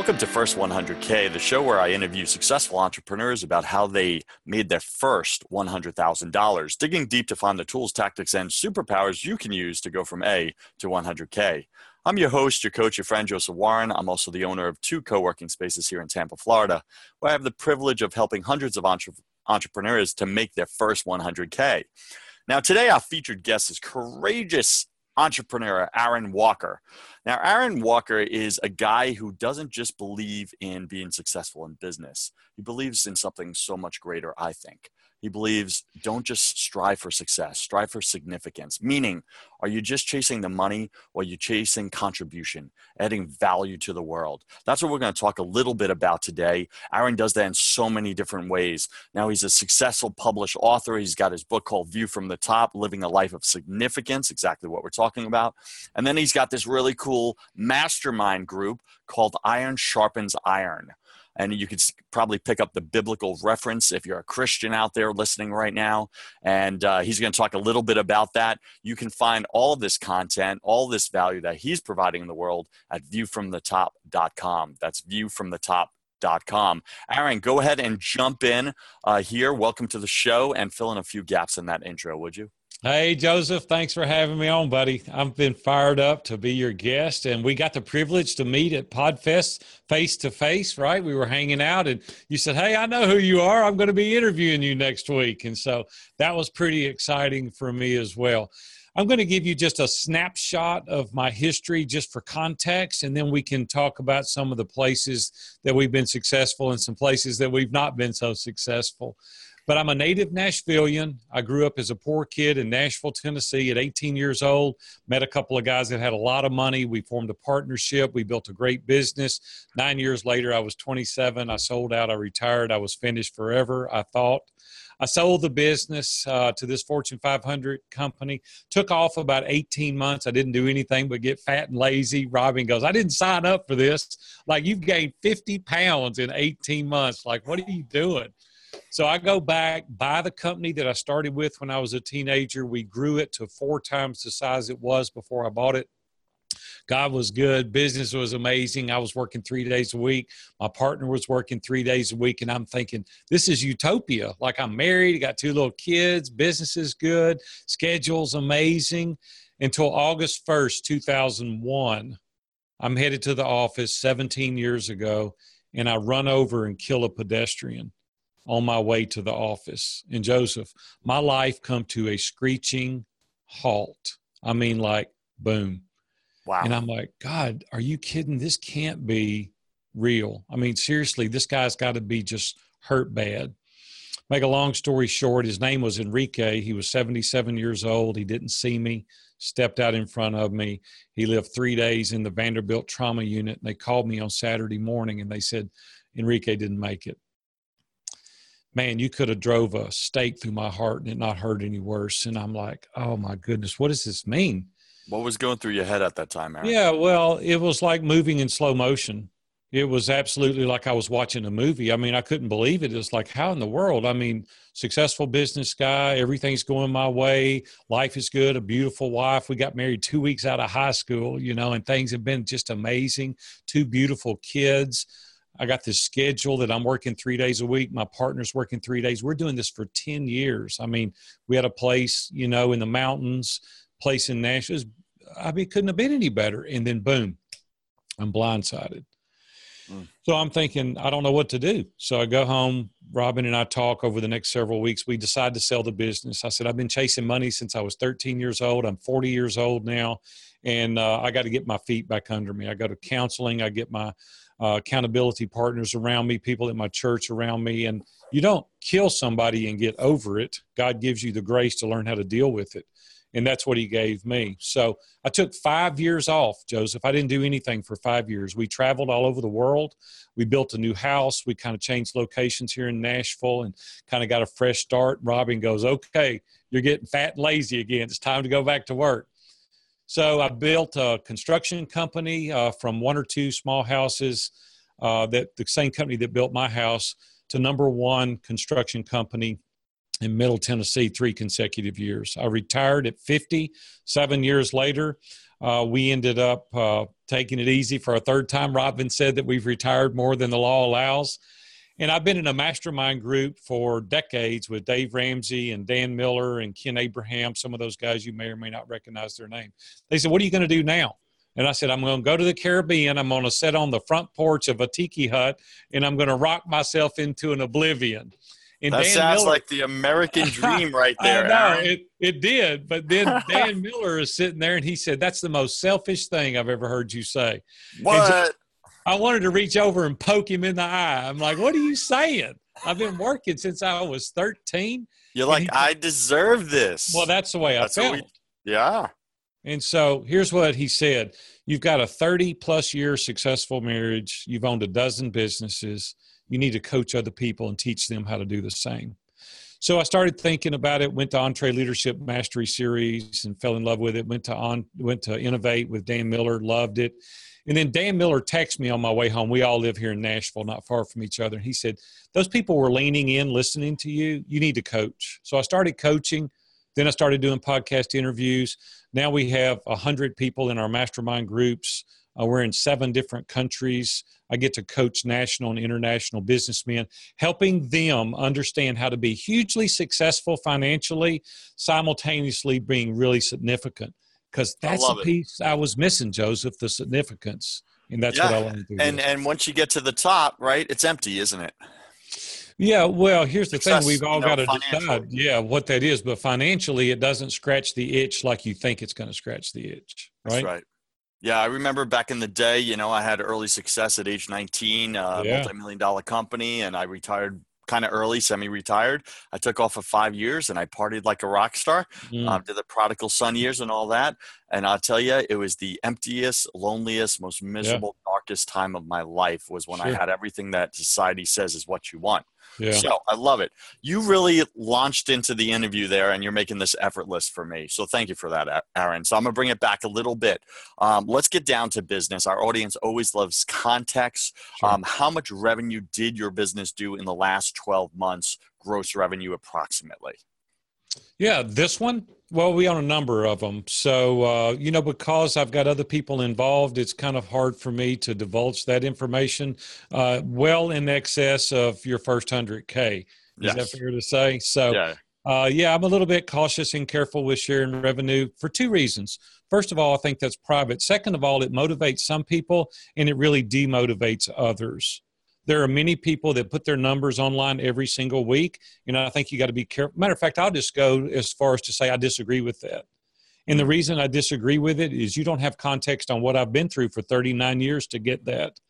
Welcome to First 100K, the show where I interview successful entrepreneurs about how they made their first $100,000, digging deep to find the tools, tactics, and superpowers you can use to go from A to 100K. I'm your host, your coach, your friend, Joseph Warren. I'm also the owner of two co working spaces here in Tampa, Florida, where I have the privilege of helping hundreds of entre- entrepreneurs to make their first 100K. Now, today, our featured guest is courageous entrepreneur Aaron Walker. Now, Aaron Walker is a guy who doesn't just believe in being successful in business, he believes in something so much greater, I think. He believes don't just strive for success, strive for significance. Meaning, are you just chasing the money or are you chasing contribution, adding value to the world? That's what we're going to talk a little bit about today. Aaron does that in so many different ways. Now, he's a successful published author. He's got his book called View from the Top Living a Life of Significance, exactly what we're talking about. And then he's got this really cool mastermind group called Iron Sharpens Iron and you could probably pick up the biblical reference if you're a Christian out there listening right now. And uh, he's going to talk a little bit about that. You can find all of this content, all this value that he's providing in the world at viewfromthetop.com. That's viewfromthetop.com. Aaron, go ahead and jump in uh, here. Welcome to the show and fill in a few gaps in that intro, would you? Hey, Joseph, thanks for having me on, buddy. I've been fired up to be your guest, and we got the privilege to meet at PodFest face to face, right? We were hanging out, and you said, Hey, I know who you are. I'm going to be interviewing you next week. And so that was pretty exciting for me as well. I'm going to give you just a snapshot of my history just for context, and then we can talk about some of the places that we've been successful and some places that we've not been so successful. But I'm a native Nashvilleian. I grew up as a poor kid in Nashville, Tennessee at 18 years old. Met a couple of guys that had a lot of money. We formed a partnership. We built a great business. Nine years later, I was 27. I sold out. I retired. I was finished forever, I thought. I sold the business uh, to this Fortune 500 company. Took off about 18 months. I didn't do anything but get fat and lazy. Robin goes, I didn't sign up for this. Like, you've gained 50 pounds in 18 months. Like, what are you doing? So I go back, buy the company that I started with when I was a teenager. We grew it to four times the size it was before I bought it. God was good. Business was amazing. I was working three days a week. My partner was working three days a week. And I'm thinking, this is utopia. Like I'm married, got two little kids, business is good, schedule's amazing. Until August 1st, 2001, I'm headed to the office 17 years ago, and I run over and kill a pedestrian on my way to the office. And Joseph, my life come to a screeching halt. I mean, like, boom. Wow. And I'm like, God, are you kidding? This can't be real. I mean, seriously, this guy's got to be just hurt bad. Make a long story short, his name was Enrique. He was 77 years old. He didn't see me, stepped out in front of me. He lived three days in the Vanderbilt trauma unit. And they called me on Saturday morning and they said, Enrique didn't make it man, you could have drove a stake through my heart and it not hurt any worse. And I'm like, oh my goodness, what does this mean? What was going through your head at that time, Aaron? Yeah, well, it was like moving in slow motion. It was absolutely like I was watching a movie. I mean, I couldn't believe it. It's like, how in the world? I mean, successful business guy, everything's going my way. Life is good, a beautiful wife. We got married two weeks out of high school, you know, and things have been just amazing. Two beautiful kids I got this schedule that I'm working three days a week. My partner's working three days. We're doing this for 10 years. I mean, we had a place, you know, in the mountains, place in Nashville. I mean, couldn't have been any better. And then boom, I'm blindsided. Mm. So I'm thinking, I don't know what to do. So I go home. Robin and I talk over the next several weeks. We decide to sell the business. I said, I've been chasing money since I was 13 years old. I'm 40 years old now, and uh, I got to get my feet back under me. I go to counseling. I get my uh, accountability partners around me, people at my church around me. And you don't kill somebody and get over it. God gives you the grace to learn how to deal with it. And that's what he gave me. So I took five years off, Joseph. I didn't do anything for five years. We traveled all over the world. We built a new house. We kind of changed locations here in Nashville and kind of got a fresh start. Robin goes, Okay, you're getting fat and lazy again. It's time to go back to work. So I built a construction company uh, from one or two small houses uh, that the same company that built my house to number one construction company in Middle Tennessee three consecutive years. I retired at 50. Seven years later, Uh, we ended up uh, taking it easy for a third time. Robin said that we've retired more than the law allows. And I've been in a mastermind group for decades with Dave Ramsey and Dan Miller and Ken Abraham, some of those guys you may or may not recognize their name. They said, What are you going to do now? And I said, I'm going to go to the Caribbean. I'm going to sit on the front porch of a tiki hut and I'm going to rock myself into an oblivion. And that Dan sounds Miller, like the American dream right there. It, it did. But then Dan Miller is sitting there and he said, That's the most selfish thing I've ever heard you say. What? I wanted to reach over and poke him in the eye. I'm like, what are you saying? I've been working since I was 13. You're like, I deserve this. Well, that's the way that's I felt. We, yeah. And so here's what he said You've got a 30 plus year successful marriage, you've owned a dozen businesses. You need to coach other people and teach them how to do the same. So I started thinking about it. Went to EntreLeadership Mastery Series and fell in love with it. Went to on went to Innovate with Dan Miller, loved it. And then Dan Miller texted me on my way home. We all live here in Nashville, not far from each other. And he said, Those people were leaning in, listening to you. You need to coach. So I started coaching. Then I started doing podcast interviews. Now we have 100 people in our mastermind groups. Uh, we're in seven different countries. I get to coach national and international businessmen, helping them understand how to be hugely successful financially, simultaneously being really significant because that's the piece I was missing, Joseph, the significance. And that's yeah. what I want to do. And and once you get to the top, right, it's empty, isn't it? Yeah, well, here's the Success, thing: we've all you know, got to decide, yeah, what that is. But financially, it doesn't scratch the itch like you think it's going to scratch the itch, right? That's right. Yeah, I remember back in the day. You know, I had early success at age 19, uh, yeah. multi-million dollar company, and I retired kind of early, semi-retired. I took off for five years and I partied like a rock star. Mm. Uh, did the prodigal son years and all that. And I'll tell you, it was the emptiest, loneliest, most miserable, yeah. darkest time of my life. Was when sure. I had everything that society says is what you want. Yeah. So I love it. You really launched into the interview there, and you're making this effortless for me. So thank you for that, Aaron. So I'm gonna bring it back a little bit. Um, let's get down to business. Our audience always loves context. Sure. Um, how much revenue did your business do in the last 12 months? Gross revenue, approximately. Yeah, this one. Well, we own a number of them. So, uh, you know, because I've got other people involved, it's kind of hard for me to divulge that information. Uh, well, in excess of your first 100K. Is yes. that fair to say? So, yeah. Uh, yeah, I'm a little bit cautious and careful with sharing revenue for two reasons. First of all, I think that's private. Second of all, it motivates some people and it really demotivates others. There are many people that put their numbers online every single week. You know, I think you got to be careful. Matter of fact, I'll just go as far as to say I disagree with that. And the reason I disagree with it is you don't have context on what I've been through for 39 years to get that.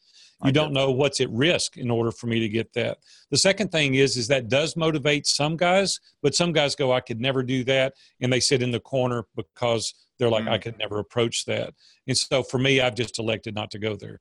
You don't know what's at risk in order for me to get that. The second thing is is that does motivate some guys, but some guys go, I could never do that, and they sit in the corner because they're like, mm. I could never approach that. And so for me, I've just elected not to go there.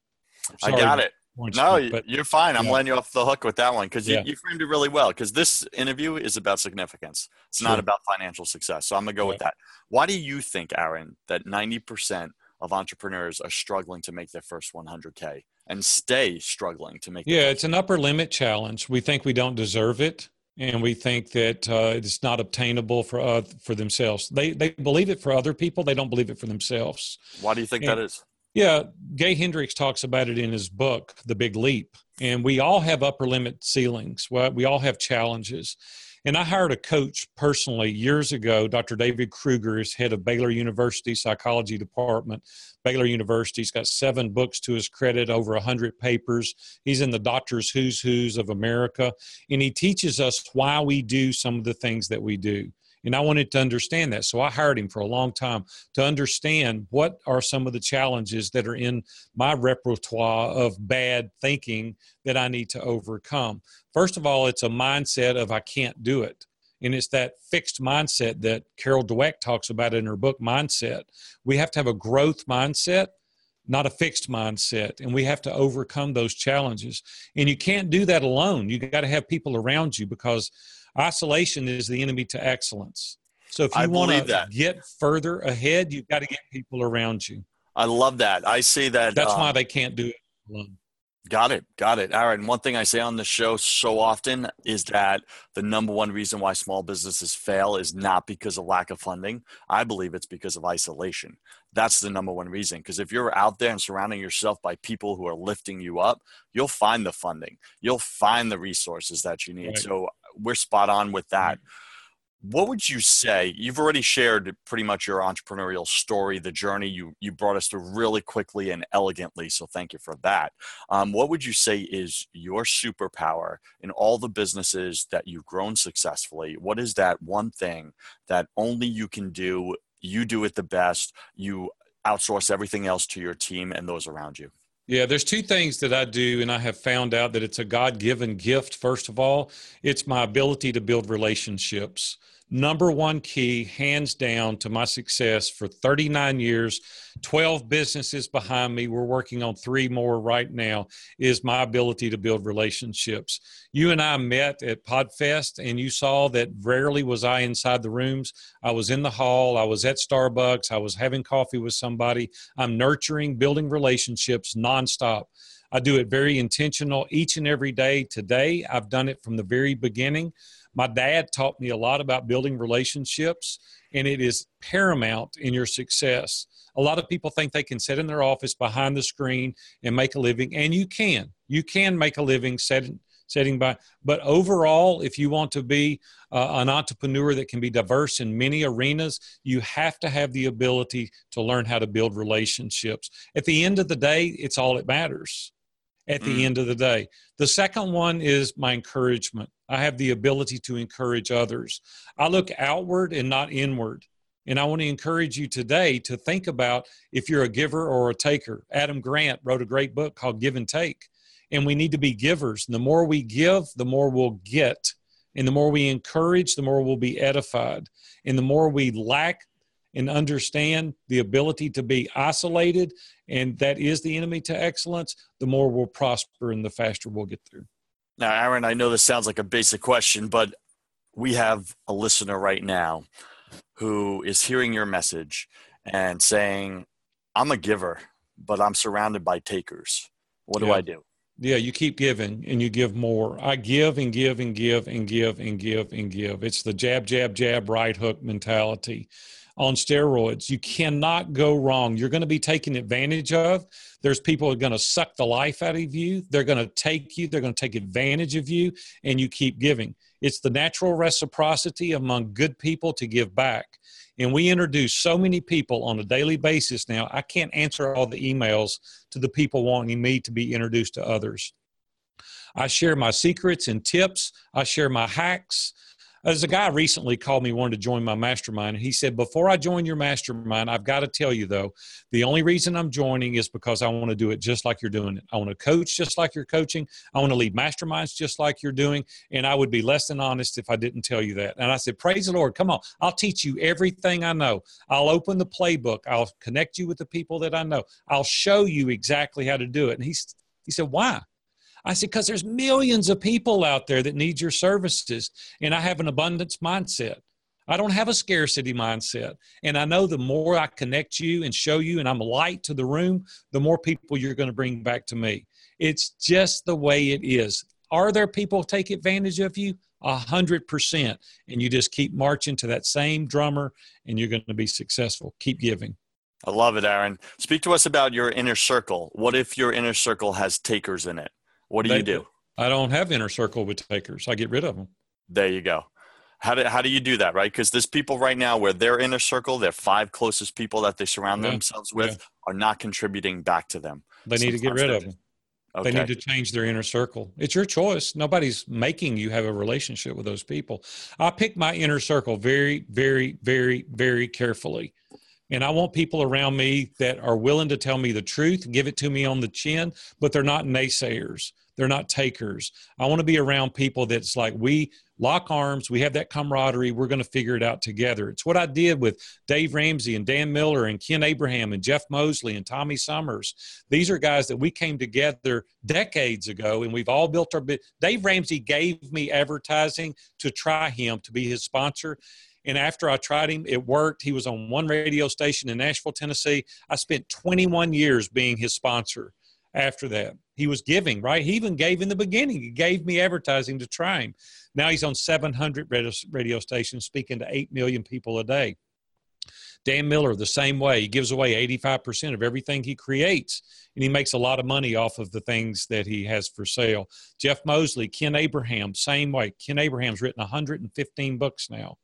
Sorry. I got it no, but, you're fine. I'm yeah. letting you off the hook with that one because you, yeah. you, framed it really well. Because this interview is about significance. It's sure. not about financial success. So I'm gonna go yeah. with that. Why do you think, Aaron, that 90% of entrepreneurs are struggling to make their first 100k and stay struggling to make? Yeah, it's an upper limit challenge. We think we don't deserve it. And we think that uh, it's not obtainable for uh, for themselves. They they believe it for other people. They don't believe it for themselves. Why do you think and, that is? Yeah, Gay Hendricks talks about it in his book, The Big Leap. And we all have upper limit ceilings. We all have challenges. And I hired a coach personally years ago. Dr. David Krueger is head of Baylor University Psychology Department. Baylor University's got seven books to his credit, over 100 papers. He's in the Doctor's Who's Who's of America. And he teaches us why we do some of the things that we do. And I wanted to understand that. So I hired him for a long time to understand what are some of the challenges that are in my repertoire of bad thinking that I need to overcome. First of all, it's a mindset of I can't do it. And it's that fixed mindset that Carol Dweck talks about in her book, Mindset. We have to have a growth mindset not a fixed mindset and we have to overcome those challenges and you can't do that alone you got to have people around you because Isolation is the enemy to excellence. So if you want to get further ahead, you've got to get people around you. I love that. I see that. That's um, why they can't do it alone. Got it. Got it. All right. And one thing I say on the show so often is that the number one reason why small businesses fail is not because of lack of funding. I believe it's because of isolation. That's the number one reason. Because if you're out there and surrounding yourself by people who are lifting you up, you'll find the funding, you'll find the resources that you need. Right. So we're spot on with that. What would you say? You've already shared pretty much your entrepreneurial story the journey. You you brought us through really quickly and elegantly so thank you for that. Um, what would you say is your superpower in all the businesses that you've grown successfully? What is that one thing that only you can do? You do it the best. You outsource everything else to your team and those around you yeah, there's two things that I do, and I have found out that it's a God given gift. First of all, it's my ability to build relationships number one key, hands down, to my success for 39 years, 12 businesses behind me. We're working on three more right now, is my ability to build relationships. You and I met at PodFest, and you saw that rarely was I inside the rooms. I was in the hall, I was at Starbucks, I was having coffee with somebody. I'm nurturing, building relationships nonstop. I do it very intentional each and every day. Today, I've done it from the very beginning. My dad taught me a lot about building relationships, and it is paramount in your success. A lot of people think they can sit in their office behind the screen and make a living, and you can. You can make a living sitting setting by but overall if you want to be uh, an entrepreneur that can be diverse in many arenas you have to have the ability to learn how to build relationships at the end of the day it's all that matters at the mm. end of the day. The second one is my encouragement. I have the ability to encourage others. I look outward and not inward. And I want to encourage you today to think about if you're a giver or a taker. Adam Grant wrote a great book called Give and Take. And we need to be givers. And the more we give, the more we'll get. And the more we encourage, the more we'll be edified. And the more we lack and understand the ability to be isolated, and that is the enemy to excellence, the more we'll prosper and the faster we'll get through. Now, Aaron, I know this sounds like a basic question, but we have a listener right now who is hearing your message and saying, I'm a giver, but I'm surrounded by takers. What do yeah. I do? Yeah, you keep giving and you give more. I give and give and give and give and give and give. It's the jab, jab, jab, right hook mentality on steroids. You cannot go wrong. You're going to be taken advantage of. There's people are going to suck the life out of you. They're going to take you, they're going to take advantage of you, and you keep giving. It's the natural reciprocity among good people to give back. And we introduce so many people on a daily basis now. I can't answer all the emails to the people wanting me to be introduced to others. I share my secrets and tips. I share my hacks. There's a guy recently called me, wanted to join my mastermind. He said, Before I join your mastermind, I've got to tell you, though, the only reason I'm joining is because I want to do it just like you're doing it. I want to coach just like you're coaching. I want to lead masterminds just like you're doing. And I would be less than honest if I didn't tell you that. And I said, Praise the Lord. Come on. I'll teach you everything I know. I'll open the playbook. I'll connect you with the people that I know. I'll show you exactly how to do it. And he, he said, Why? I said, because there's millions of people out there that need your services, and I have an abundance mindset. I don't have a scarcity mindset. And I know the more I connect you and show you, and I'm a light to the room, the more people you're going to bring back to me. It's just the way it is. Are there people take advantage of you? A hundred percent. And you just keep marching to that same drummer and you're going to be successful. Keep giving. I love it, Aaron. Speak to us about your inner circle. What if your inner circle has takers in it? What do they, you do? I don't have inner circle with takers. I get rid of them. There you go. How do, how do you do that, right? Because there's people right now where their inner circle, their five closest people that they surround yeah. themselves with, yeah. are not contributing back to them. They need Sometimes to get rid of them. Okay. They need to change their inner circle. It's your choice. Nobody's making you have a relationship with those people. I pick my inner circle very, very, very, very carefully. And I want people around me that are willing to tell me the truth, give it to me on the chin, but they're not naysayers. They're not takers. I want to be around people that's like, we lock arms, we have that camaraderie, we're going to figure it out together. It's what I did with Dave Ramsey and Dan Miller and Ken Abraham and Jeff Mosley and Tommy Summers. These are guys that we came together decades ago and we've all built our. Dave Ramsey gave me advertising to try him to be his sponsor. And after I tried him, it worked. He was on one radio station in Nashville, Tennessee. I spent 21 years being his sponsor. After that. He was giving, right? He even gave in the beginning. He gave me advertising to try him. Now he's on 700 radio, stations, speaking to 8 million people a day. Dan Miller, the same way. He gives away 85% of everything he creates, and he makes a lot of money off of the things that he has for sale. Jeff Mosley, Ken Abraham, same way. Ken Abraham's written 115 books now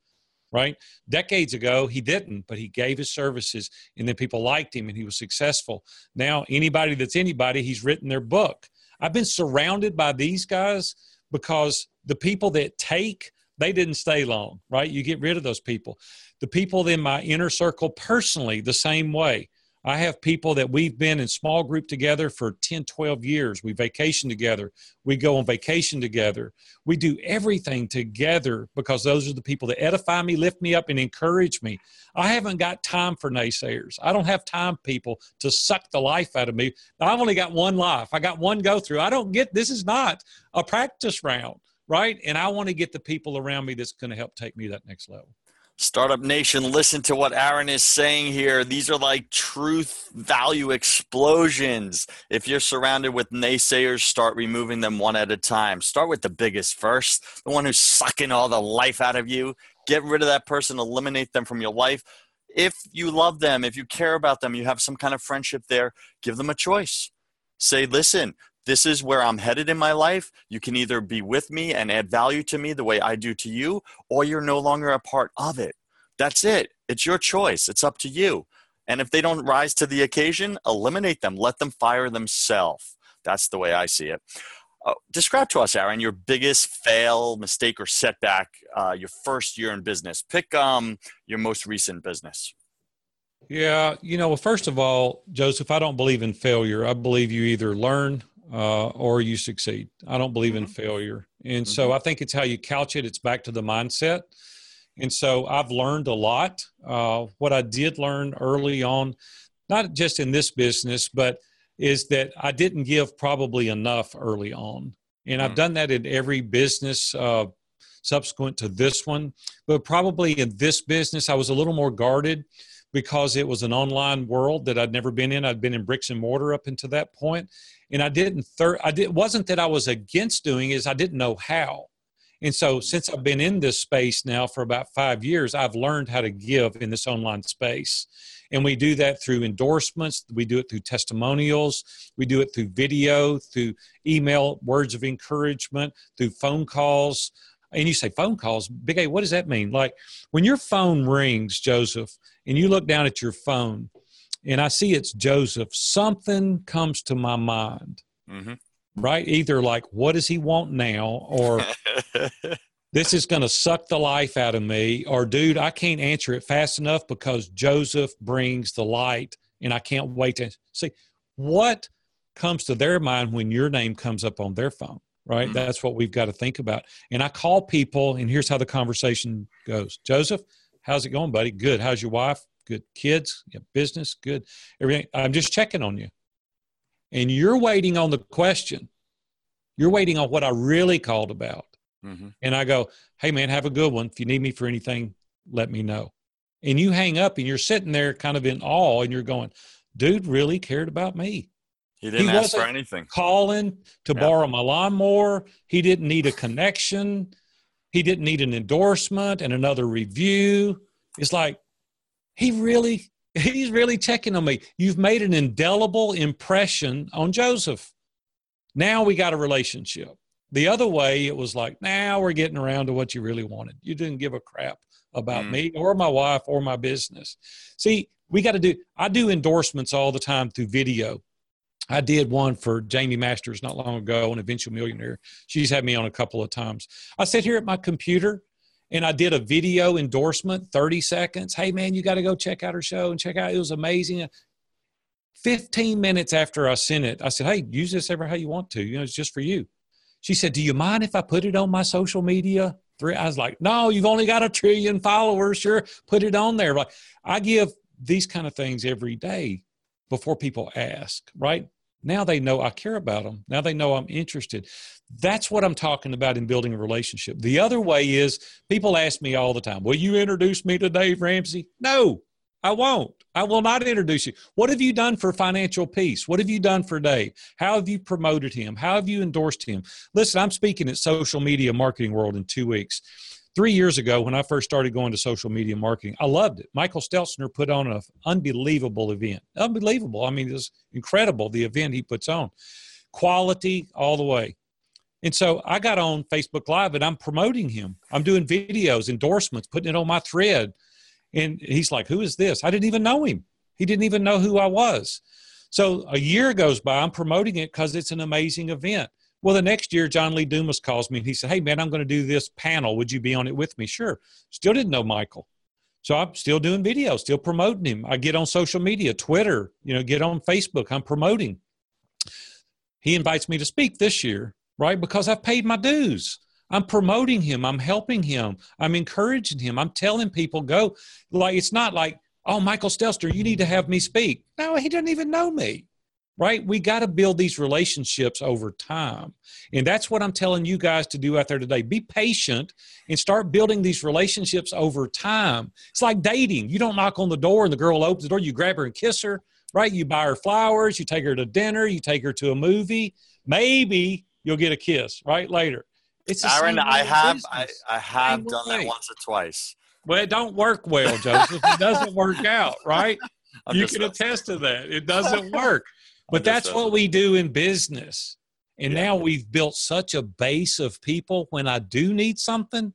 right? Decades ago, he didn't, but he gave his services and then people liked him and he was successful. Now, anybody that's anybody, he's written their book. I've been surrounded by these guys because the people that take, they didn't stay long, right? You get rid of those people. The people in my inner circle personally, the same way. I have people that we've been in small group together for 10, 12 years. We vacation together. We go on vacation together. We do everything together because those are the people that edify me, lift me up, and encourage me. I haven't got time for naysayers. I don't have time, people, to suck the life out of me. I've only got one life. I got one go through. I don't get this is not a practice round, right? And I want to get the people around me that's going to help take me that next level. Startup Nation, listen to what Aaron is saying here. These are like truth value explosions. If you're surrounded with naysayers, start removing them one at a time. Start with the biggest first, the one who's sucking all the life out of you. Get rid of that person, eliminate them from your life. If you love them, if you care about them, you have some kind of friendship there, give them a choice. Say, listen, this is where I'm headed in my life. You can either be with me and add value to me the way I do to you, or you're no longer a part of it. That's it. It's your choice. It's up to you. And if they don't rise to the occasion, eliminate them. Let them fire themselves. That's the way I see it. Uh, describe to us, Aaron, your biggest fail, mistake, or setback uh, your first year in business. Pick um, your most recent business. Yeah, you know, first of all, Joseph, I don't believe in failure. I believe you either learn uh, or you succeed. I don't believe mm-hmm. in failure. And mm-hmm. so I think it's how you couch it, it's back to the mindset. And so I've learned a lot. Uh, what I did learn early on, not just in this business, but is that I didn't give probably enough early on. And I've mm. done that in every business uh, subsequent to this one. But probably in this business, I was a little more guarded because it was an online world that I'd never been in. I'd been in bricks and mortar up until that point, and I didn't. Thir- I did. wasn't that I was against doing is I didn't know how. And so, mm-hmm. since I've been in this space now for about five years, I've learned how to give in this online space. And we do that through endorsements, we do it through testimonials, we do it through video, through email, words of encouragement, through phone calls. And you say phone calls, Big A, what does that mean? Like when your phone rings, Joseph, and you look down at your phone and I see it's Joseph, something comes to my mind, mm-hmm. right? Either like, what does he want now? Or this is going to suck the life out of me. Or, dude, I can't answer it fast enough because Joseph brings the light and I can't wait to see what comes to their mind when your name comes up on their phone right? Mm-hmm. That's what we've got to think about. And I call people, and here's how the conversation goes Joseph, How's it going, buddy? Good. How's your wife? Good. Kids? business? Good. Everything. I'm just checking on you. And you're waiting on the question. You're waiting on what I really called about. Mm-hmm. And I go, hey, man, have a good one. If you need me for anything, let me know. And you hang up and you're sitting there kind of in awe and you're going, dude really cared about me. He didn't he ask for anything. Calling to yeah. borrow my lawnmower. He didn't need a connection. He didn't need an endorsement and another review. It's like, he really, he's really checking on me. You've made an indelible impression on Joseph. Now we got a relationship. The other way, it was like, now we're getting around to what you really wanted. You didn't give a crap about mm. me or my wife or my business. See, we got to do, I do endorsements all the time through video. I did one for Jaime Masters not long ago, an eventual millionaire. She's had me on a couple of times. I sit here at my computer and I did a video endorsement, 30 seconds. Hey, man, you got to go check out her show and check out. It was amazing. 15 minutes after I sent it, I said, Hey, use this ever how you want to. You know, it's just for you. She said, Do you mind if I put it on my social media? Three. I was like, No, you've only got a trillion followers. Sure, put it on there. Like I give these kind of things every day before people ask, right? Now they know I care about them. Now they know I'm interested. That's what I'm talking about in building a relationship. The other way is people ask me all the time, Will you introduce me to Dave Ramsey? No, I won't. I will not introduce you. What have you done for financial peace? What have you done for Dave? How have you promoted him? How have you endorsed him? Listen, I'm speaking at Social Media Marketing World in two weeks. Three years ago, when I first started going to social media marketing, I loved it. Michael Stelzner put on an unbelievable event. Unbelievable. I mean, it's incredible the event he puts on. Quality all the way. And so I got on Facebook Live and I'm promoting him. I'm doing videos, endorsements, putting it on my thread and he's like, Who is this? I didn't even know him. He didn't even know who I was. So a year goes by, I'm promoting it because it's an amazing event. Well, the next year, John Lee Dumas calls me and he said, Hey, man, I'm going to do this panel. Would you be on it with me? Sure. Still didn't know Michael. So I'm still doing videos, still promoting him. I get on social media, Twitter, you know, get on Facebook. I'm promoting. He invites me to speak this year, right? Because I've paid my dues. I'm promoting him. I'm helping him. I'm encouraging him. I'm telling people go. Like it's not like, oh, Michael Stelzner, you need to have me speak. No, he doesn't even know me. Right? We got to build these relationships over time. And that's what I'm telling you guys to do out there today. Be patient and start building these relationships over time. It's like dating. You don't knock on the door and the girl opens the door, you grab her and kiss her, right? You buy her flowers, you take her to dinner, you take her to a movie. Maybe you'll get a kiss, right? Later it's Aaron. I have I, I have same done way. that once or twice. Well, it don't work well, Joseph. it doesn't work out, right? I'm you can attest to that. It doesn't work. But that's what we do in business. And yeah. now we've built such a base of people. When I do need something,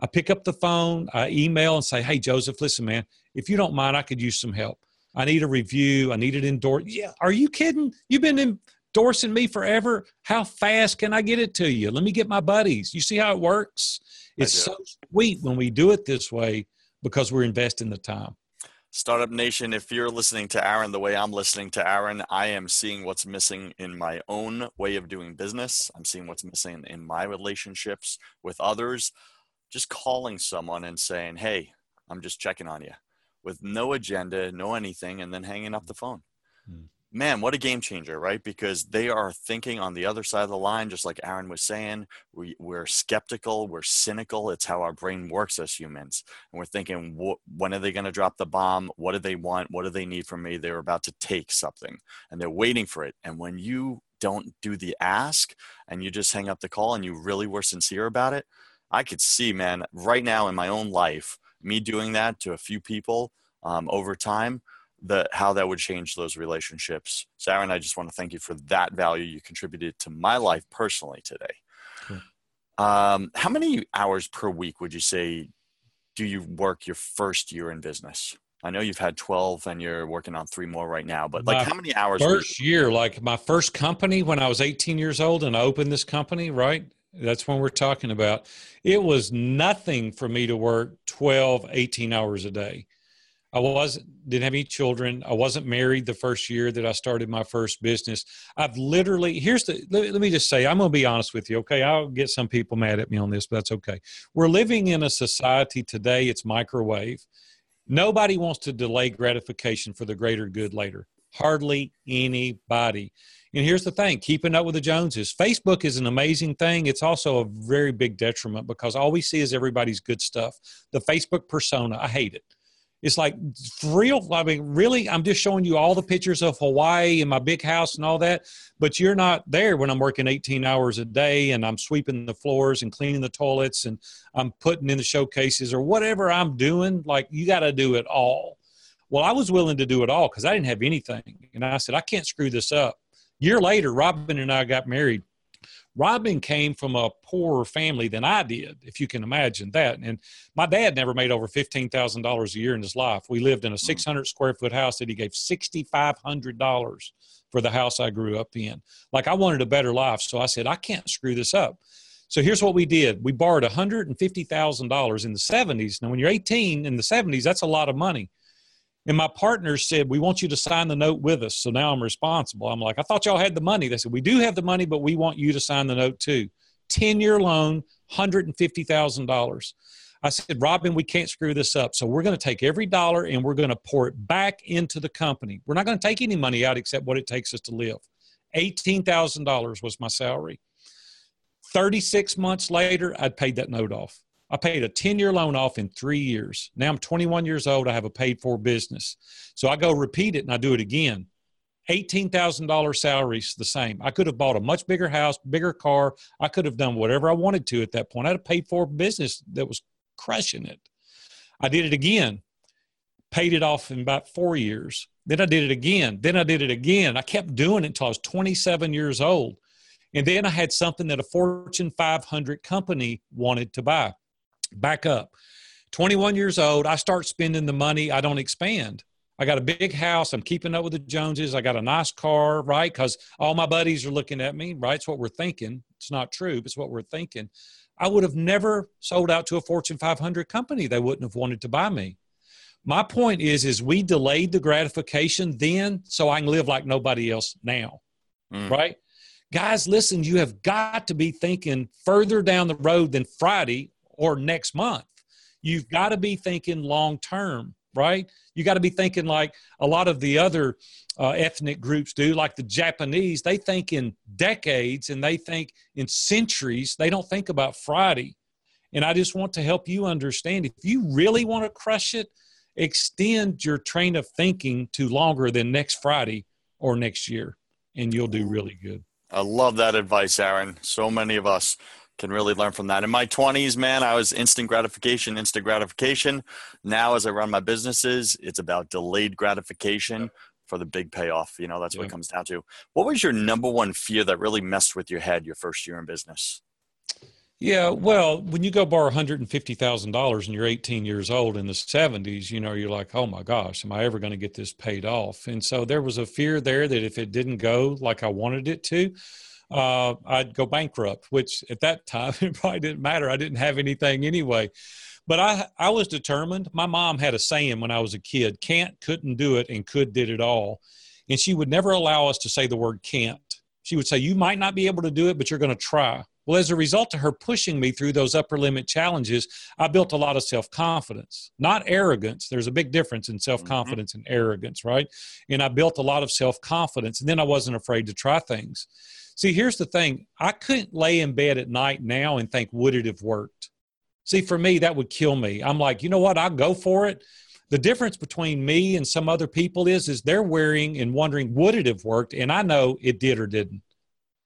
I pick up the phone, I email and say, Hey, Joseph, listen, man, if you don't mind, I could use some help. I need a review. I need it endorsed. Yeah. Are you kidding? You've been in endorsing me forever. How fast can I get it to you? Let me get my buddies. You see how it works? It's so sweet when we do it this way because we're investing the time. Startup Nation, if you're listening to Aaron the way I'm listening to Aaron, I am seeing what's missing in my own way of doing business. I'm seeing what's missing in my relationships with others. Just calling someone and saying, hey, I'm just checking on you with no agenda, no anything, and then hanging up the phone. Hmm man, what a game changer, right? Because they are thinking on the other side of the line, just like Aaron was saying. We, we're skeptical, we're cynical. It's how our brain works as humans. And we're thinking, when are they going to drop the bomb? What do they want? What do they need from me? They're about to take something and they're waiting for it. And when you don't do the ask and you just hang up the call and you really were sincere about it, I could see, man, right now in my own life, me doing that to a few people um, over time the how that would change those relationships. Sarah and I just want to thank you for that value you contributed to my life personally today. Um, how many hours per week would you say do you work your first year in business? I know you've had 12 and you're working on three more right now, but like my how many hours? First year, like my first company when I was 18 years old and I opened this company, right? That's when we're talking about. It was nothing for me to work 12, 18 hours a day. I wasn't didn't have any children. I wasn't married the first year that I started my first business. I've literally here's the let, let me just say I'm going to be honest with you. Okay, I'll get some people mad at me on this, but that's okay. We're living in a society today. It's microwave. Nobody wants to delay gratification for the greater good later. Hardly anybody. And here's the thing keeping up with the Joneses. Facebook is an amazing thing. It's also a very big detriment because all we see is everybody's good stuff. The Facebook persona, I hate it. It's like real. I mean, really, I'm just showing you all the pictures of Hawaii and my big house and all that, but you're not there when I'm working 18 hours a day and I'm sweeping the floors and cleaning the toilets and I'm putting in the showcases or whatever I'm doing. Like, you got to do it all. Well, I was willing to do it all because I didn't have anything. And I said, I can't screw this up. Year later, Robin and I got married Robin came from a poorer family than I did, if you can imagine that. And my dad never made over $15,000 a year in his life. We lived in a mm. 600 square foot house that he gave $6,500 for the house I grew up in. Like I wanted a better life. So I said, I can't screw this up. So here's what we did. We borrowed $150,000 in the 70s. Now, when you're 18 in the 70s, that's a lot of money. And my partners said, We want you to sign the note with us. So now I'm responsible. I'm like, I thought y'all had the money. They said, We do have the money, but we want you to sign the note too. 10 year loan, $150,000. I said, Robin, we can't screw this up. So we're going to take every dollar and we're going to pour it back into the company. We're not going to take any money out except what it takes us to live. $18,000 was my salary. 36 months later, I'd paid that note off. I paid a 10 year loan off in three years. Now I'm 21 years old. I have a paid for business. So I go repeat it and I do it again. $18,000 salaries the same. I could have bought a much bigger house, bigger car. I could have done whatever I wanted to at that point. I had a paid for business that was crushing it. I did it again, paid it off in about four years. Then I did it again. Then I did it again. I kept doing it until I was 27 years old. And then I had something that a Fortune 500 company wanted to buy. Back up. 21 years old, I start spending the money, I don't expand. I got a big house. I'm keeping up with the Joneses. I got a nice car, right? Because all my buddies are looking at me, right? It's what we're thinking. It's not true, but it's what we're thinking. I would have never sold out to a Fortune 500 company. They wouldn't have wanted to buy me. My point is, is we delayed the gratification then so I can live like nobody else now, mm. right? Guys, listen, you have got to be thinking further down the road than Friday or next month. You've got to be thinking long term, right? You got to be thinking like a lot of the other uh, ethnic groups do, like the Japanese. They think in decades and they think in centuries. They don't think about Friday. And I just want to help you understand if you really want to crush it, extend your train of thinking to longer than next Friday or next year, and you'll do really good. I love that advice, Aaron. So many of us can really learn from that. In my 20s, man, I was instant gratification, instant gratification. Now, as I run my businesses, it's about delayed gratification for the big payoff. You know, that's yeah. what it comes down to. What was your number one fear that really messed with your head your first year in business? Yeah, well, when you go borrow $150,000 and you're 18 years old in the 70s, you know, you're like, oh my gosh, am I ever going to get this paid off? And so there was a fear there that if it didn't go like I wanted it to, uh, I'd go bankrupt, which at that time it probably didn't matter. I didn't have anything anyway. But I, I was determined. My mom had a saying when I was a kid can't, couldn't do it, and could did it all. And she would never allow us to say the word can't. She would say, You might not be able to do it, but you're going to try. Well, as a result of her pushing me through those upper limit challenges, I built a lot of self confidence, not arrogance. There's a big difference in self confidence mm-hmm. and arrogance, right? And I built a lot of self confidence, and then I wasn't afraid to try things. See, here's the thing I couldn't lay in bed at night now and think, would it have worked? See, for me, that would kill me. I'm like, you know what? I'll go for it. The difference between me and some other people is, is they're wearing and wondering, would it have worked? And I know it did or didn't.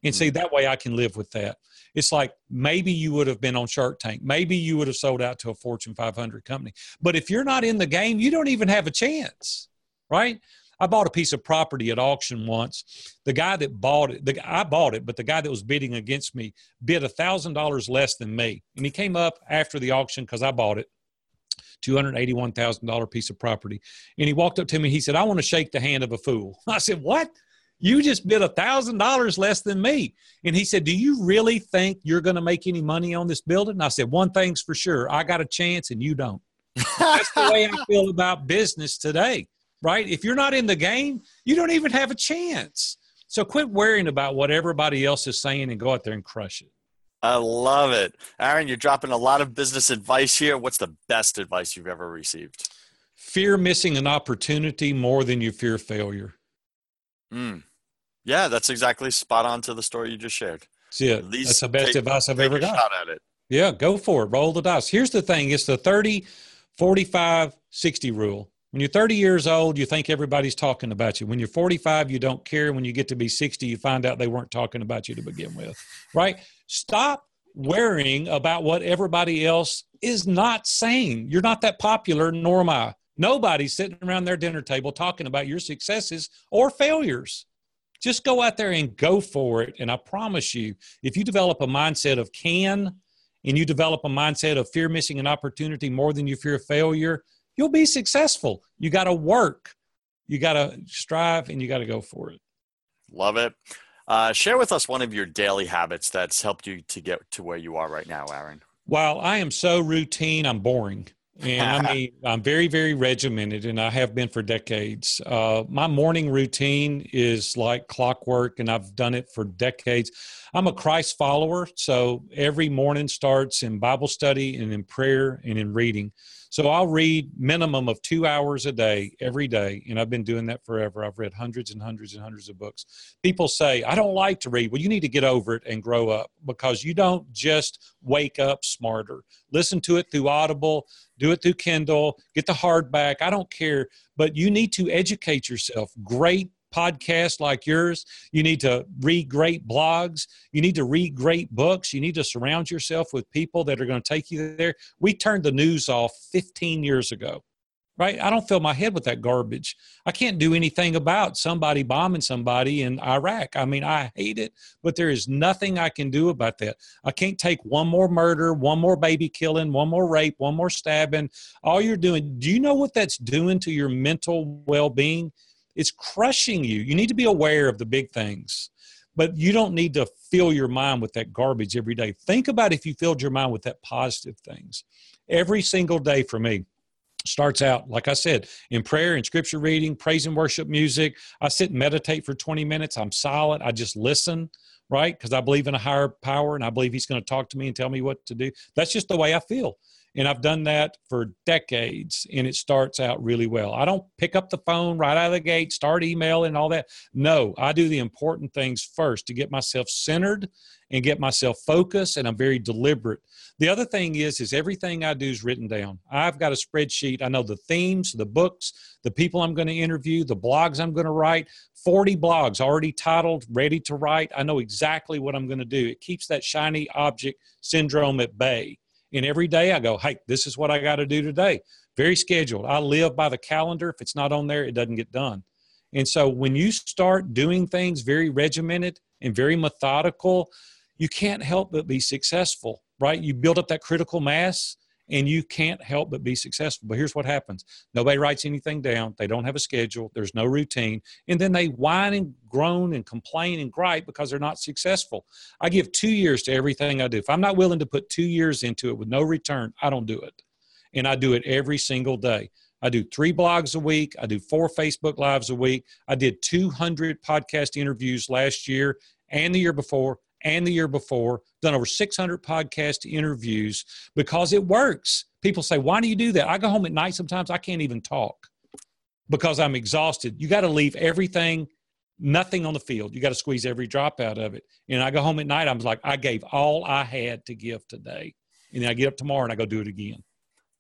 And see, mm. that way I can live with that. It's like maybe you would have been on Shark Tank. Maybe you would have sold out to a Fortune 500 company. But if you're not in the game, you don't even have a chance, right? I bought a piece of property at auction once. The guy that bought it, the, I bought it, but the guy that was bidding against me bid a thousand dollars less than me, and he came up after the auction because I bought it. $281,000 piece of property. And he walked up to me. He said, I want to shake the hand of a fool. I said, What? You just bid a thousand dollars less than me. And he said, Do you really think you're going to make any money on this building? And I said, One thing's for sure. I got a chance and you don't. That's the way I feel about business today, right? If you're not in the game, you don't even have a chance. So quit worrying about what everybody else is saying and go out there and crush it. I love it. Aaron, you're dropping a lot of business advice here. What's the best advice you've ever received? Fear missing an opportunity more than you fear failure. Mm. Yeah, that's exactly spot on to the story you just shared. See it. That's the best take, advice I've ever got. Shot at it. Yeah, go for it. Roll the dice. Here's the thing it's the 30, 45, 60 rule. When you're 30 years old, you think everybody's talking about you. When you're 45, you don't care. When you get to be 60, you find out they weren't talking about you to begin with, right? Stop worrying about what everybody else is not saying. You're not that popular, nor am I. Nobody's sitting around their dinner table talking about your successes or failures. Just go out there and go for it. And I promise you, if you develop a mindset of can and you develop a mindset of fear missing an opportunity more than you fear failure, you'll be successful. You got to work, you got to strive, and you got to go for it. Love it. Uh, share with us one of your daily habits that's helped you to get to where you are right now, Aaron. While I am so routine, I'm boring. And I mean, I'm very, very regimented, and I have been for decades. Uh, my morning routine is like clockwork, and I've done it for decades. I'm a Christ follower, so every morning starts in Bible study and in prayer and in reading. So I'll read minimum of two hours a day every day, and I've been doing that forever. I've read hundreds and hundreds and hundreds of books. People say I don't like to read. Well, you need to get over it and grow up because you don't just wake up smarter. Listen to it through Audible, do it through Kindle, get the hardback. I don't care, but you need to educate yourself. Great podcasts like yours. You need to read great blogs. You need to read great books. You need to surround yourself with people that are going to take you there. We turned the news off 15 years ago, right? I don't fill my head with that garbage. I can't do anything about somebody bombing somebody in Iraq. I mean, I hate it, but there is nothing I can do about that. I can't take one more murder, one more baby killing, one more rape, one more stabbing. All you're doing, do you know what that's doing to your mental well being? It's crushing you. You need to be aware of the big things, but you don't need to fill your mind with that garbage every day. Think about if you filled your mind with that positive things. Every single day for me starts out like i said in prayer and scripture reading praise and worship music. I sit and meditate for 20 minutes. I'm silent. I just listen right? Because i believe in a higher power and i believe he's going to talk to me and tell me what to do. That's just the way i feel and I've done that for decades, and it starts out really well. I don't pick up the phone right out of the gate, start emailing and all that. No, I do the important things first to get myself centered and get myself focused, and I'm very deliberate. The other thing is, is everything I do is written down. I've got a spreadsheet. I know the themes, the books, the people I'm going to interview, the blogs I'm going to write. 40 blogs already titled, ready to write. I know exactly what I'm going to do. It keeps that shiny object syndrome at bay. And every day I go, hey, this is what I got to do today. Very scheduled. I live by the calendar. If it's not on there, it doesn't get done. And so when you start doing things very regimented and very methodical, you can't help but be successful, right? You build up that critical mass and you can't help but be successful. But here's what happens nobody writes anything down, they don't have a schedule, there's no routine, and then they whine and groan and complain and gripe because they're not successful. I give two years to everything I do. If I'm not willing to put two years into it with no return, I don't do it. And I do it every single day. I do three blogs a week. I do four Facebook Lives a week. I did 200 podcast interviews last year and the year before and the year before, done over 600 podcast interviews because it works. People say, Why do you do that? I go home at night sometimes, I can't even talk because I'm exhausted. You got to leave everything, nothing on the field. You got to squeeze every drop out of it. And I go home at night, I'm like, I gave all I had to give today. And then I get up tomorrow and I go do it again.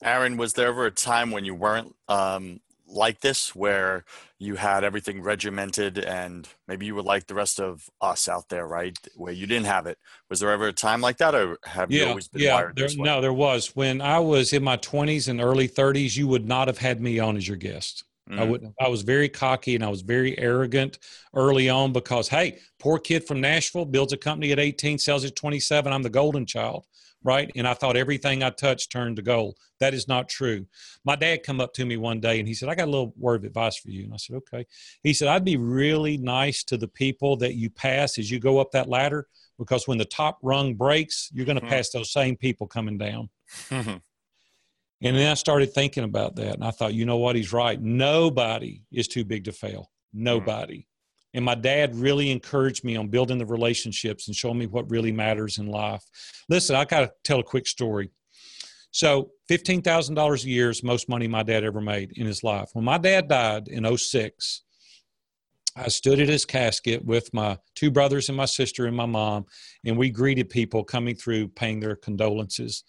Aaron, was there ever a time when you weren't um, like this where you had everything regimented and maybe you were like the rest of us out there right where you didn't have it was there ever a time like that or have yeah, you always been yeah, wired there, this way? no there was when i was in my 20s and early 30s you would not have had me on as your guest mm-hmm. I would I was very cocky and I was very arrogant early on because hey, poor kid from Nashville builds a company at 18, sells at 27. I'm the golden child right? And I thought everything I touched turned to gold. That is not true. My dad come up to me one day and he said, I got a little word of advice for you. And I said, okay. He said, I'd be really nice to the people that you pass as you go up that ladder because when the top rung breaks, you're going to mm-hmm. pass those same people coming down. Mm-hmm. And then I started thinking about that. And I thought, you know what? He's right. Nobody is too big to fail. Nobody. And my dad really encouraged me on building the relationships and showing me what really matters in life. Listen, I got to tell a quick story. So, $15,000 a year is most money my dad ever made in his life. When my dad died in 06, I stood at his casket with my two brothers and my sister and my mom, and we greeted people coming through paying their condolences.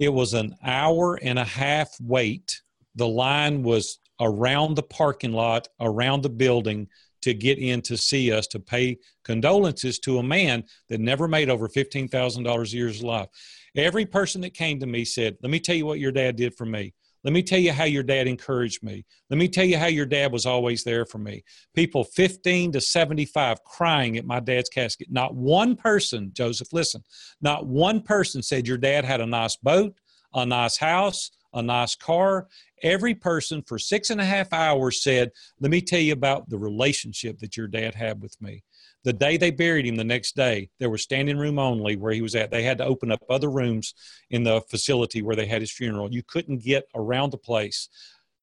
It was an hour and a half wait. The line was around the parking lot, around the building to get in to see us to pay condolences to a man that never made over $15,000 a year's life. Every person that came to me said, Let me tell you what your dad did for me. Let me tell you how your dad encouraged me. Let me tell you how your dad was always there for me. People 15 to 75 crying at my dad's casket. Not one person, Joseph, listen, not one person said your dad had a nice boat, a nice house, a nice car. Every person for six and a half hours said, Let me tell you about the relationship that your dad had with me. The day they buried him, the next day, there was standing room only where he was at. They had to open up other rooms in the facility where they had his funeral. You couldn't get around the place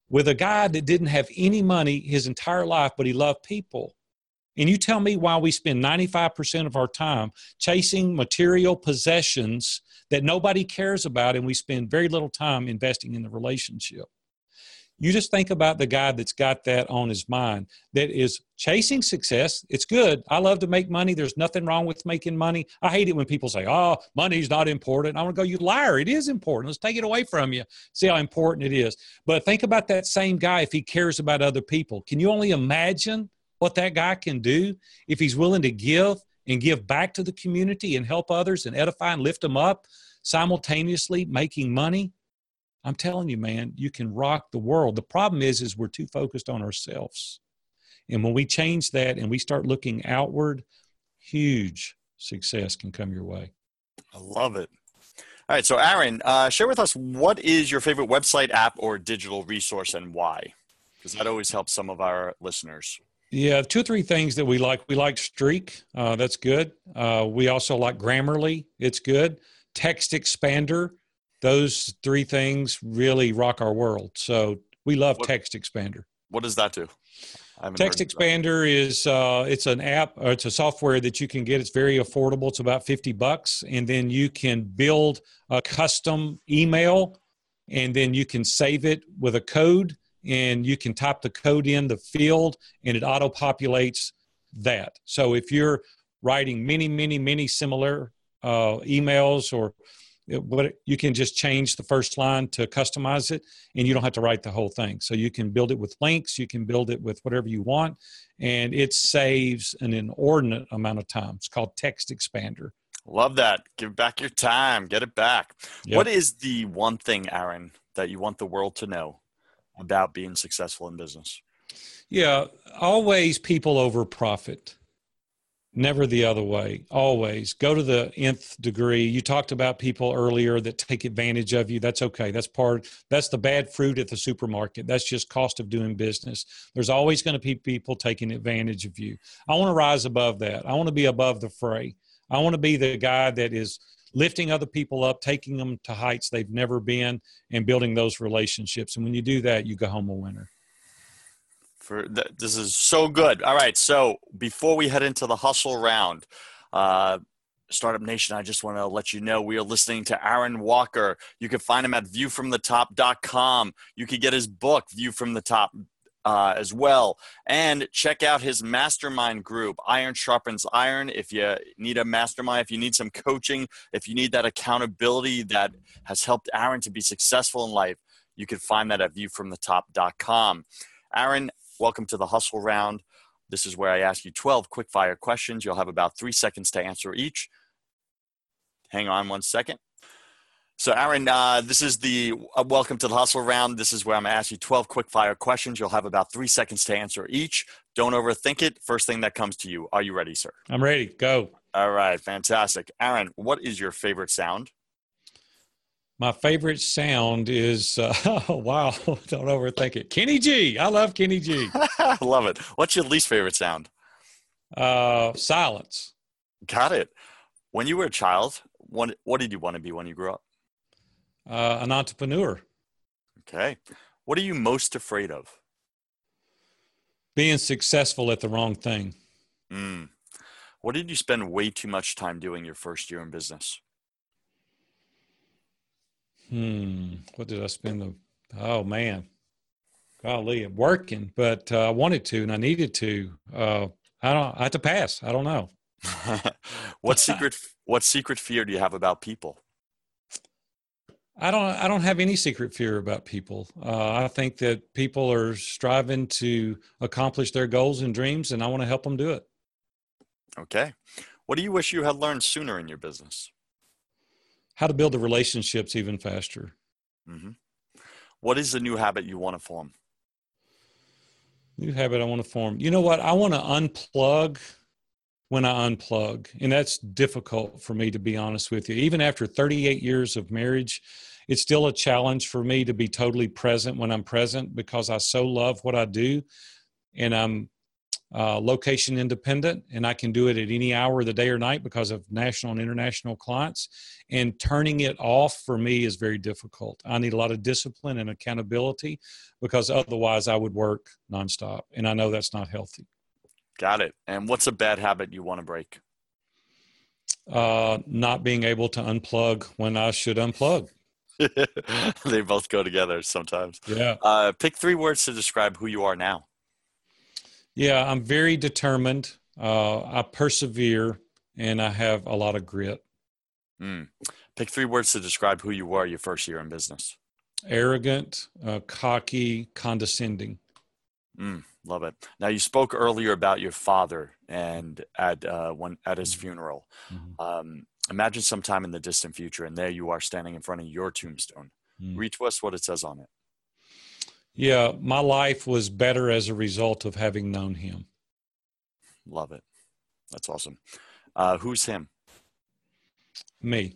with a guy that didn't have any money his entire life, but he loved people. And you tell me why we spend 95% of our time chasing material possessions that nobody cares about, and we spend very little time investing in the relationship. You just think about the guy that's got that on his mind that is chasing success. It's good. I love to make money. There's nothing wrong with making money. I hate it when people say, oh, money's not important. I want to go, you liar. It is important. Let's take it away from you. See how important it is. But think about that same guy if he cares about other people. Can you only imagine what that guy can do if he's willing to give and give back to the community and help others and edify and lift them up simultaneously making money? I'm telling you, man, you can rock the world. The problem is, is we're too focused on ourselves. And when we change that and we start looking outward, huge success can come your way. I love it. All right. So, Aaron, uh, share with us what is your favorite website, app, or digital resource and why? Because that always helps some of our listeners. Yeah, two or three things that we like. We like Streak. Uh, that's good. Uh, we also like Grammarly. It's good. Text Expander those three things really rock our world. So we love what, Text Expander. What does that do? Text Expander is uh, it's an app or it's a software that you can get. It's very affordable. It's about fifty bucks, and then you can build a custom email, and then you can save it with a code, and you can type the code in the field, and it auto populates that. So if you're writing many, many, many similar uh, emails or what you can just change the first line to customize it and you don't have to write the whole thing. So you can build it with links you can build it with whatever you want and it saves an inordinate amount of time. It's called text expander. Love that. Give back your time. Get it back. Yep. what is the one thing aaron that you want the world to know about being successful in business? Yeah always people over profit never the other way always. Go to the nth degree. You talked about people earlier that take advantage of you. That's okay. That's part that's the bad fruit at the supermarket. That's just cost of doing business. There's always going to be people taking advantage of you. I want to rise above that. I want to be above the fray. I want to be the guy that is lifting other people up taking them to heights they've never been and building those relationships. And when you do that you go home a winner for th- this is so good. All right, so before we head into the hustle round, uh, Startup Nation, I just want to let you know we are listening to Aaron Walker. You can find him at viewfromthetop.com. You can get his book, View from the Top, uh, as well. And check out his mastermind group, Iron Sharpens Iron. If you need a mastermind, if you need some coaching, if you need that accountability that has helped Aaron to be successful in life, you can find that at viewfromthetop.com. Aaron, Welcome to the hustle round. This is where I ask you 12 quick fire questions. You'll have about three seconds to answer each. Hang on one second. So, Aaron, uh, this is the uh, welcome to the hustle round. This is where I'm going to ask you 12 quick fire questions. You'll have about three seconds to answer each. Don't overthink it. First thing that comes to you. Are you ready, sir? I'm ready. Go. All right. Fantastic. Aaron, what is your favorite sound? My favorite sound is uh, oh, wow, don't overthink it. Kenny G. I love Kenny G. love it. What's your least favorite sound? Uh, silence. Got it. When you were a child, what what did you want to be when you grew up? Uh, an entrepreneur. Okay. What are you most afraid of? Being successful at the wrong thing. Mm. What did you spend way too much time doing your first year in business? Hmm. What did I spend the? Oh man, golly, I'm working, but uh, I wanted to and I needed to. Uh, I don't. I had to pass. I don't know. what secret? what secret fear do you have about people? I don't. I don't have any secret fear about people. Uh, I think that people are striving to accomplish their goals and dreams, and I want to help them do it. Okay. What do you wish you had learned sooner in your business? How to build the relationships even faster. Mm-hmm. What is the new habit you want to form? New habit I want to form. You know what? I want to unplug when I unplug. And that's difficult for me, to be honest with you. Even after 38 years of marriage, it's still a challenge for me to be totally present when I'm present because I so love what I do. And I'm uh, location independent, and I can do it at any hour of the day or night because of national and international clients. And turning it off for me is very difficult. I need a lot of discipline and accountability because otherwise I would work nonstop, and I know that's not healthy. Got it. And what's a bad habit you want to break? Uh, not being able to unplug when I should unplug. they both go together sometimes. Yeah. Uh, pick three words to describe who you are now. Yeah, I'm very determined. Uh, I persevere and I have a lot of grit. Mm. Pick three words to describe who you were your first year in business. Arrogant, uh, cocky, condescending. Mm, love it. Now you spoke earlier about your father and at uh, when at his Mm-hmm. funeral. Mhm. Um, imagine sometime in the distant future, and there you are standing in front of your tombstone. Mm. Read to us what it says on it. Yeah, my life was better as a result of having known him. Love it. That's awesome. Uh, who's him? Me.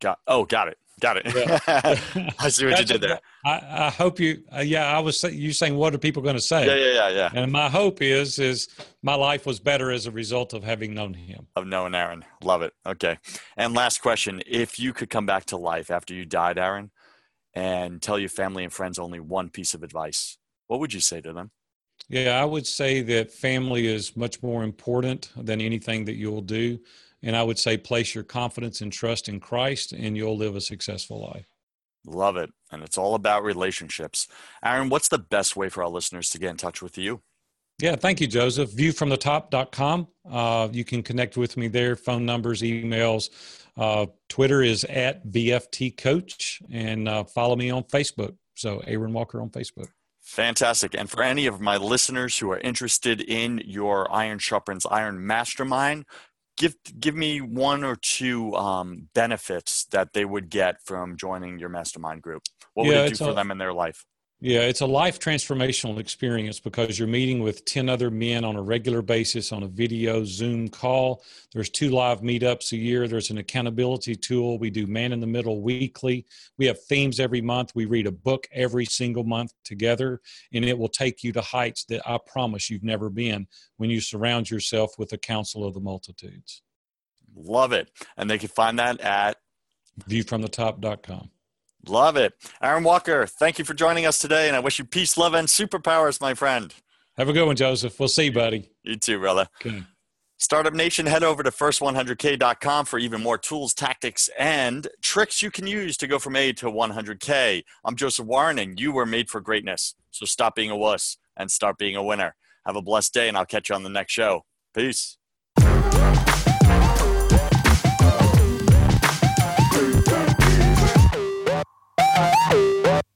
Got. Oh, got it. Got it. Yeah. I see what you did there. I, I hope you. Uh, yeah, I was. You saying what are people going to say? Yeah, yeah, yeah, yeah. And my hope is is my life was better as a result of having known him. Of knowing Aaron. Love it. Okay. And last question: If you could come back to life after you died, Aaron, and tell your family and friends only one piece of advice, what would you say to them? Yeah, I would say that family is much more important than anything that you'll do. And I would say place your confidence and trust in Christ and you'll live a successful life. Love it. And it's all about relationships. Aaron, what's the best way for our listeners to get in touch with you? Yeah, thank you, Joseph. Viewfromthetop.com. Uh, you can connect with me there, phone numbers, emails. Uh, Twitter is at VFT Coach and uh, follow me on Facebook. So, Aaron Walker on Facebook. Fantastic. And for any of my listeners who are interested in your Iron Sharpens Iron Mastermind, give give me one or two um, benefits that they would get from joining your mastermind group. What would Yeah, it do for a- them in their life? Yeah, it's a life transformational experience because you're meeting with 10 other men on a regular basis on a video Zoom call. There's two live meetups a year. There's an accountability tool. We do man in the middle weekly. We have themes every month. We read a book every single month together, and it will take you to heights that I promise you've never been when you surround yourself with the counsel of the multitudes. Love it. And they can find that at Viewfromthetop.com. Love it. Aaron Walker, thank you for joining us today. And I wish you peace, love, and superpowers, my friend. Have a good one, Joseph. We'll see you, buddy. You too, brother. Okay. Startup Nation, head over to first100k.com for even more tools, tactics, and tricks you can use to go from A to 100k. I'm Joseph Warren, and you were made for greatness. So stop being a wuss and start being a winner. Have a blessed day, and I'll catch you on the next show. Peace. Ah!